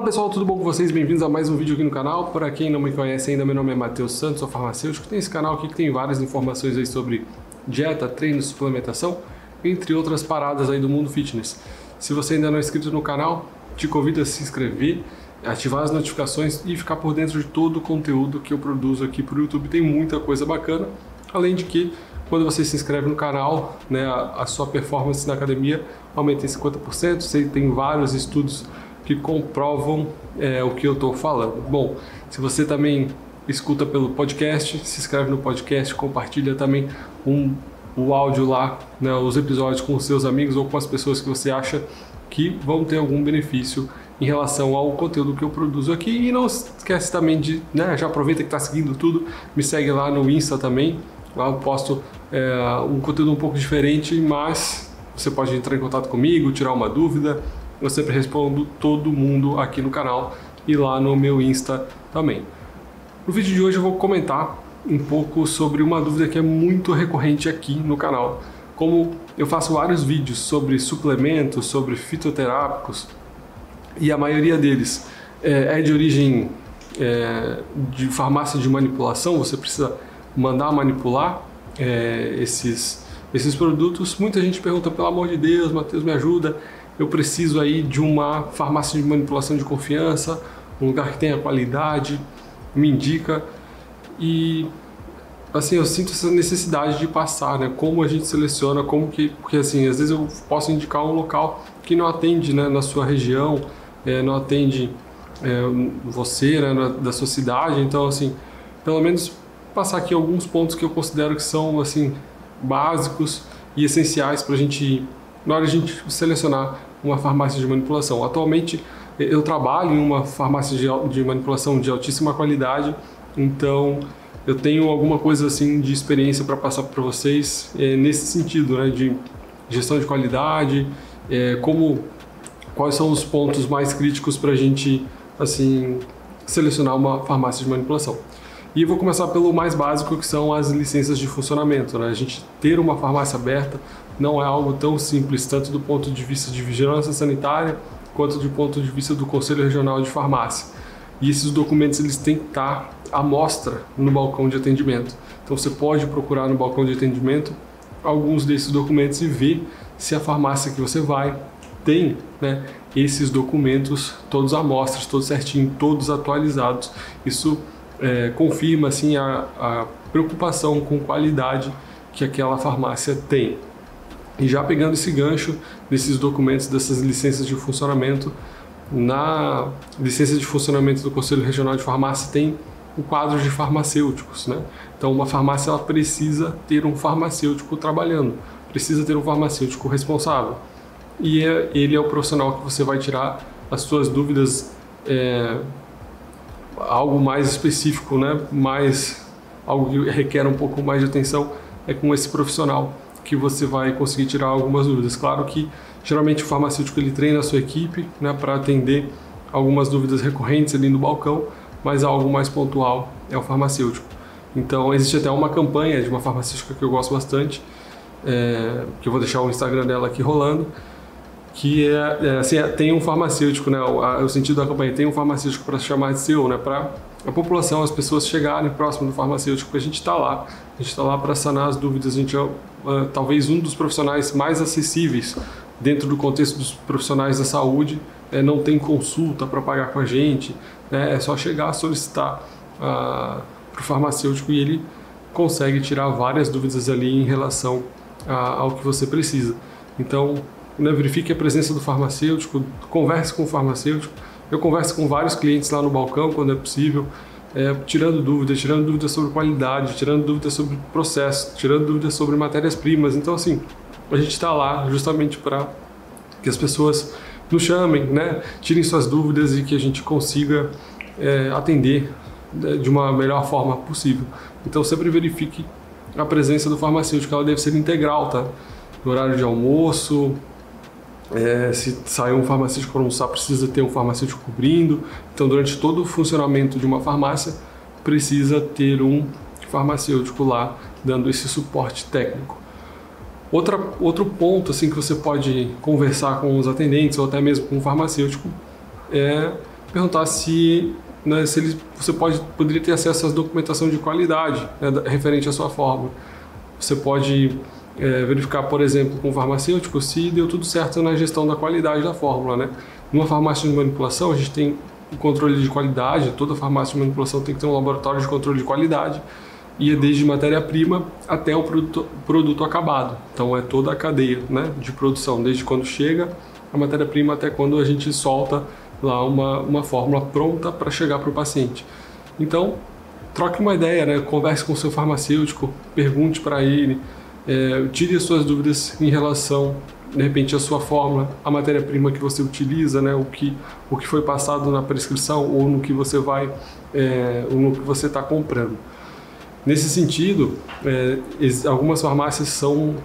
Fala pessoal, tudo bom com vocês? Bem-vindos a mais um vídeo aqui no canal. Para quem não me conhece ainda, meu nome é Matheus Santos, sou farmacêutico. Tem esse canal aqui que tem várias informações aí sobre dieta, treino, suplementação, entre outras paradas aí do mundo fitness. Se você ainda não é inscrito no canal, te convido a se inscrever, ativar as notificações e ficar por dentro de todo o conteúdo que eu produzo aqui para o YouTube. Tem muita coisa bacana, além de que quando você se inscreve no canal, né, a, sua performance na academia aumenta em 50%. Você tem vários estudos que comprovam é, o que eu estou falando. Bom, se você também escuta pelo podcast, se inscreve no podcast, compartilha também um, o áudio lá, né, os episódios com os seus amigos ou com as pessoas que você acha que vão ter algum benefício em relação ao conteúdo que eu produzo aqui. E não esquece também de, né, já aproveita que está seguindo tudo, me segue lá no Insta também. Lá eu posto é, um conteúdo um pouco diferente, mas você pode entrar em contato comigo, tirar uma dúvida, eu sempre respondo todo mundo aqui no canal e lá no meu Insta também. No vídeo de hoje eu vou comentar um pouco sobre uma dúvida que é muito recorrente aqui no canal. Como eu faço vários vídeos sobre suplementos, sobre fitoterápicos, e a maioria deles é, é de origem é, de farmácia de manipulação, você precisa mandar manipular é, esses, esses produtos. Muita gente pergunta, pelo amor de Deus, Matheus, me ajuda eu preciso aí de uma farmácia de manipulação de confiança, um lugar que tenha qualidade, me indica e assim eu sinto essa necessidade de passar, né? Como a gente seleciona, como que porque assim às vezes eu posso indicar um local que não atende, né, na sua região, é, não atende é, você, né, da sua cidade, então assim pelo menos passar aqui alguns pontos que eu considero que são assim básicos e essenciais para a gente na hora de a gente selecionar uma farmácia de manipulação. Atualmente eu trabalho em uma farmácia de, de manipulação de altíssima qualidade, então eu tenho alguma coisa assim de experiência para passar para vocês é, nesse sentido, né, de gestão de qualidade, é, como quais são os pontos mais críticos para a gente assim selecionar uma farmácia de manipulação. E eu vou começar pelo mais básico, que são as licenças de funcionamento. Né? A gente ter uma farmácia aberta não é algo tão simples, tanto do ponto de vista de vigilância sanitária, quanto do ponto de vista do Conselho Regional de Farmácia. E esses documentos eles têm que estar à mostra no balcão de atendimento. Então você pode procurar no balcão de atendimento alguns desses documentos e ver se a farmácia que você vai tem né, esses documentos todos à mostra, todos certinho, todos atualizados. Isso é, confirma assim a, a preocupação com qualidade que aquela farmácia tem. E já pegando esse gancho desses documentos, dessas licenças de funcionamento, na licença de funcionamento do Conselho Regional de Farmácia tem o quadro de farmacêuticos, né? Então uma farmácia ela precisa ter um farmacêutico trabalhando, precisa ter um farmacêutico responsável. E é, ele é o profissional que você vai tirar as suas dúvidas, é, algo mais específico, né? Mais algo que requer um pouco mais de atenção é com esse profissional que você vai conseguir tirar algumas dúvidas. Claro que geralmente o farmacêutico ele treina a sua equipe né, para atender algumas dúvidas recorrentes ali no balcão, mas algo mais pontual é o farmacêutico. Então existe até uma campanha de uma farmacêutica que eu gosto bastante, é, que eu vou deixar o Instagram dela aqui rolando, que é, é assim, é, tem um farmacêutico, né, o, o, sentido da campanha tem um farmacêutico para chamar de seu, né, para a população, as pessoas chegarem próximo do farmacêutico, porque a gente está lá, a gente está lá para sanar as dúvidas, a gente é uh, talvez um dos profissionais mais acessíveis dentro do contexto dos profissionais da saúde, é, não tem consulta para pagar com a gente, né, é só chegar, solicitar uh, para o farmacêutico e ele consegue tirar várias dúvidas ali em relação ao que você precisa. Então, né, verifique a presença do farmacêutico, converse com o farmacêutico, eu converso com vários clientes lá no balcão quando é possível, é, tirando dúvidas, tirando dúvidas sobre qualidade, tirando dúvidas sobre processo, tirando dúvidas sobre matérias-primas. Então, assim, a gente está lá justamente para que as pessoas nos chamem, né, tirem suas dúvidas e que a gente consiga é, atender né, de uma melhor forma possível. Então, sempre verifique a presença do farmacêutico, ela deve ser integral, tá? No horário de almoço, é, se sair um farmacêutico para almoçar, precisa ter um farmacêutico cobrindo. Então, durante todo o funcionamento de uma farmácia, precisa ter um farmacêutico lá dando esse suporte técnico. Outra, outro ponto assim que você pode conversar com os atendentes ou até mesmo com o farmacêutico é perguntar se, né, se ele, você pode, poderia ter acesso às documentação de qualidade né, referente à sua fórmula. Você pode é, verificar, por exemplo, com o farmacêutico se deu tudo certo na gestão da qualidade da fórmula. Né? Numa farmácia de manipulação, a gente tem o controle de qualidade, toda farmácia de manipulação tem que ter um laboratório de controle de qualidade e é desde matéria-prima até o produto, produto acabado. Então é toda a cadeia né, de produção, desde quando chega a matéria-prima até quando a gente solta lá uma, uma fórmula pronta para chegar para o paciente. Então, troque uma ideia, né? converse com o seu farmacêutico, pergunte para ele, é, tire as suas dúvidas em relação, de repente, à sua fórmula, a matéria-prima que você utiliza, né? o, que, o que foi passado na prescrição ou no que você vai, é, ou no que você está comprando. Nesse sentido, é, algumas farmácias são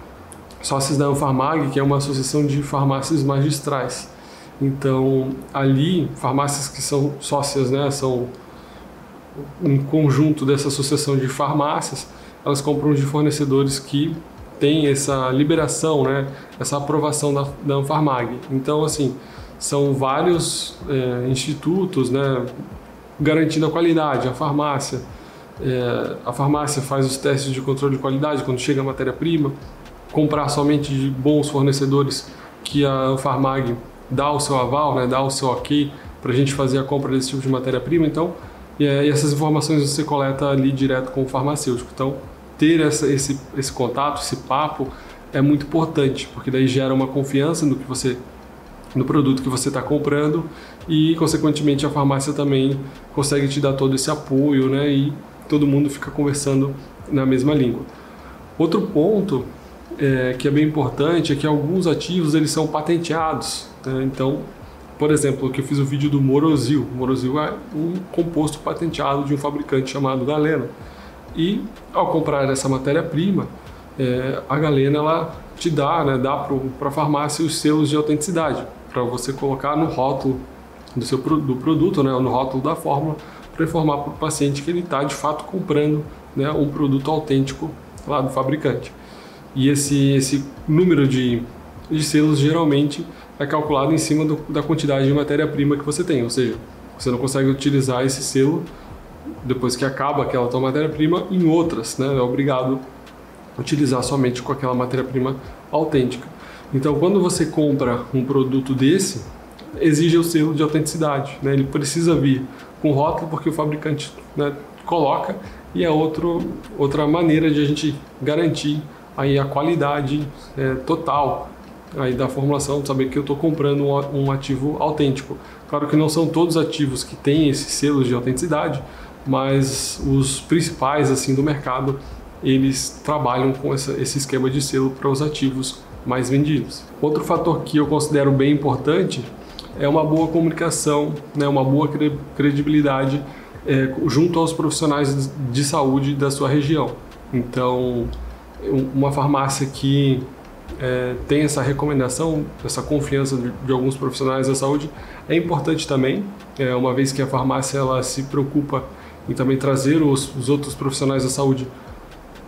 sócios da Anfarmag, que é uma associação de farmácias magistrais. Então, ali, farmácias que são sócias, né, são um conjunto dessa associação de farmácias, elas compram de fornecedores que têm essa liberação, né, essa aprovação da, da Anfarmag. Então, assim, são vários é, institutos, né, garantindo a qualidade, a farmácia, é, a farmácia faz os testes de controle de qualidade quando chega a matéria-prima, comprar somente de bons fornecedores que a Farmag dá o seu aval, né, dá o seu ok para a gente fazer a compra desse tipo de matéria-prima. Então, é, e, essas informações você coleta ali direto com o farmacêutico. Então, ter essa, esse, esse contato, esse papo é muito importante, porque daí gera uma confiança no que você no produto que você está comprando e, consequentemente, a farmácia também consegue te dar todo esse apoio, né? E todo mundo fica conversando na mesma língua. Outro ponto é, que é bem importante é que alguns ativos eles são patenteados. Né? Então, por exemplo, que eu fiz o vídeo do Morosil. O Morosil é um composto patenteado de um fabricante chamado Galena. E ao comprar essa matéria-prima, é, a Galena ela te dá, né, dá para a farmácia os selos de autenticidade para você colocar no rótulo do seu do produto, né, no rótulo da fórmula para informar para o paciente que ele está de fato comprando né, um produto autêntico lá do fabricante. E esse, esse número de, de selos geralmente é calculado em cima do, da quantidade de matéria-prima que você tem, ou seja, você não consegue utilizar esse selo depois que acaba aquela tua matéria-prima em outras, né? É obrigado a utilizar somente com aquela matéria-prima autêntica. Então, quando você compra um produto desse, exige o selo de autenticidade, né? Ele precisa vir com rótulo porque o fabricante né, coloca e é outro, outra maneira de a gente garantir aí a qualidade é, total aí da formulação, saber que eu estou comprando um, ativo autêntico. Claro que não são todos ativos que têm esses selos de autenticidade, mas os principais assim do mercado eles trabalham com essa, esse esquema de selo para os ativos mais vendidos. Outro fator que eu considero bem importante é uma boa comunicação, né, uma boa credibilidade é, junto aos profissionais de saúde da sua região. Então, uma farmácia que é, tem essa recomendação, essa confiança de, de, alguns profissionais da saúde é importante também, é, uma vez que a farmácia ela se preocupa em também trazer os, os outros profissionais da saúde,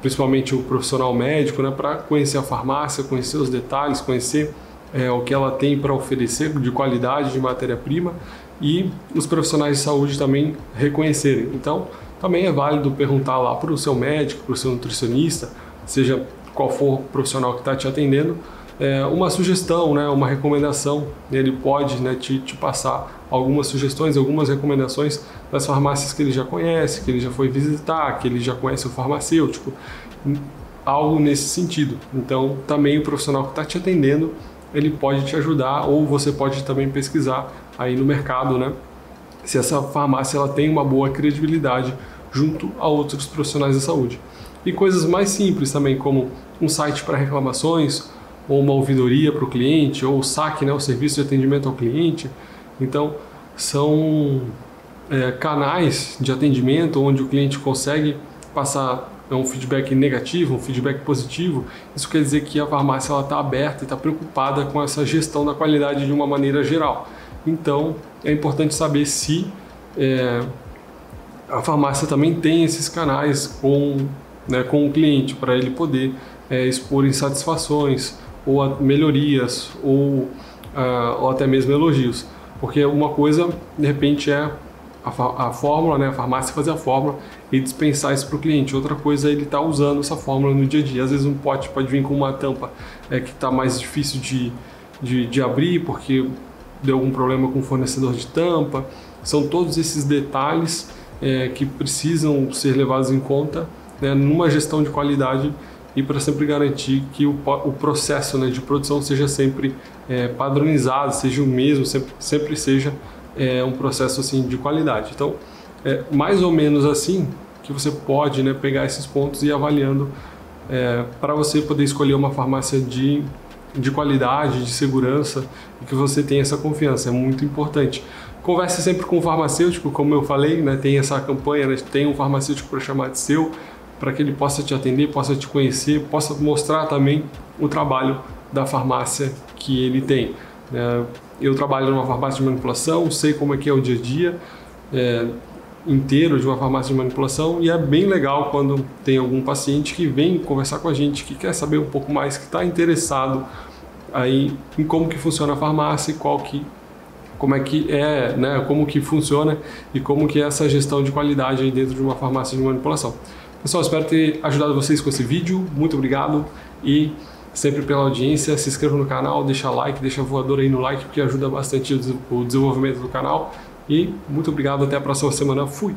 principalmente o profissional médico, né, para conhecer a farmácia, conhecer os detalhes, conhecer é, o que ela tem para oferecer de qualidade de matéria-prima e os profissionais de saúde também reconhecerem. Então, também é válido perguntar lá para o seu médico, para o seu nutricionista, seja qual for o profissional que está te atendendo, é, uma sugestão, né, uma recomendação. Ele pode né, te, te passar algumas sugestões, algumas recomendações das farmácias que ele já conhece, que ele já foi visitar, que ele já conhece o farmacêutico, algo nesse sentido. Então, também o profissional que está te atendendo ele pode te ajudar ou você pode também pesquisar aí no mercado, né? Se essa farmácia ela tem uma boa credibilidade junto a outros profissionais da saúde. E coisas mais simples também, como um site para reclamações, ou uma ouvidoria para o cliente, ou o SAC, né, o Serviço de Atendimento ao Cliente. Então, são é, canais de atendimento onde o cliente consegue passar é um feedback negativo, um feedback positivo, isso quer dizer que a farmácia está aberta e está preocupada com essa gestão da qualidade de uma maneira geral. Então, é importante saber se é, a farmácia também tem esses canais com, né, com o cliente para ele poder é, expor insatisfações ou melhorias ou, uh, ou até mesmo elogios. Porque uma coisa, de repente, é a, a fórmula, né, a farmácia fazer a fórmula e dispensar isso para o cliente. Outra coisa é ele estar tá usando essa fórmula no dia a dia. Às vezes um pote pode vir com uma tampa é, que está mais difícil de, de, de abrir porque deu algum problema com o fornecedor de tampa. São todos esses detalhes é, que precisam ser levados em conta né, numa gestão de qualidade e para sempre garantir que o, o processo né, de produção seja sempre é, padronizado, seja o mesmo, sempre, sempre seja é, um processo assim de qualidade. Então, é mais ou menos assim que você pode né, pegar esses pontos e ir avaliando é, para você poder escolher uma farmácia de, de qualidade, de segurança e que você tenha essa confiança. É muito importante. Converse sempre com o farmacêutico, como eu falei, né, tem essa campanha, né, tem um farmacêutico para chamar de seu, para que ele possa te atender, possa te conhecer, possa mostrar também o trabalho da farmácia que ele tem. É, eu trabalho numa farmácia de manipulação, sei como é que é o dia a dia é, inteiro de uma farmácia de manipulação e é bem legal quando tem algum paciente que vem conversar com a gente, que quer saber um pouco mais, que está interessado aí em como que funciona a farmácia e qual que como é que é, né, como que funciona e como que é essa gestão de qualidade aí dentro de uma farmácia de manipulação. Pessoal, espero ter ajudado vocês com esse vídeo. Muito obrigado e sempre pela audiência. Se inscreva no canal, deixa like, deixa voador aí no like, porque ajuda bastante o desenvolvimento do canal. E muito obrigado, até a próxima semana. Fui!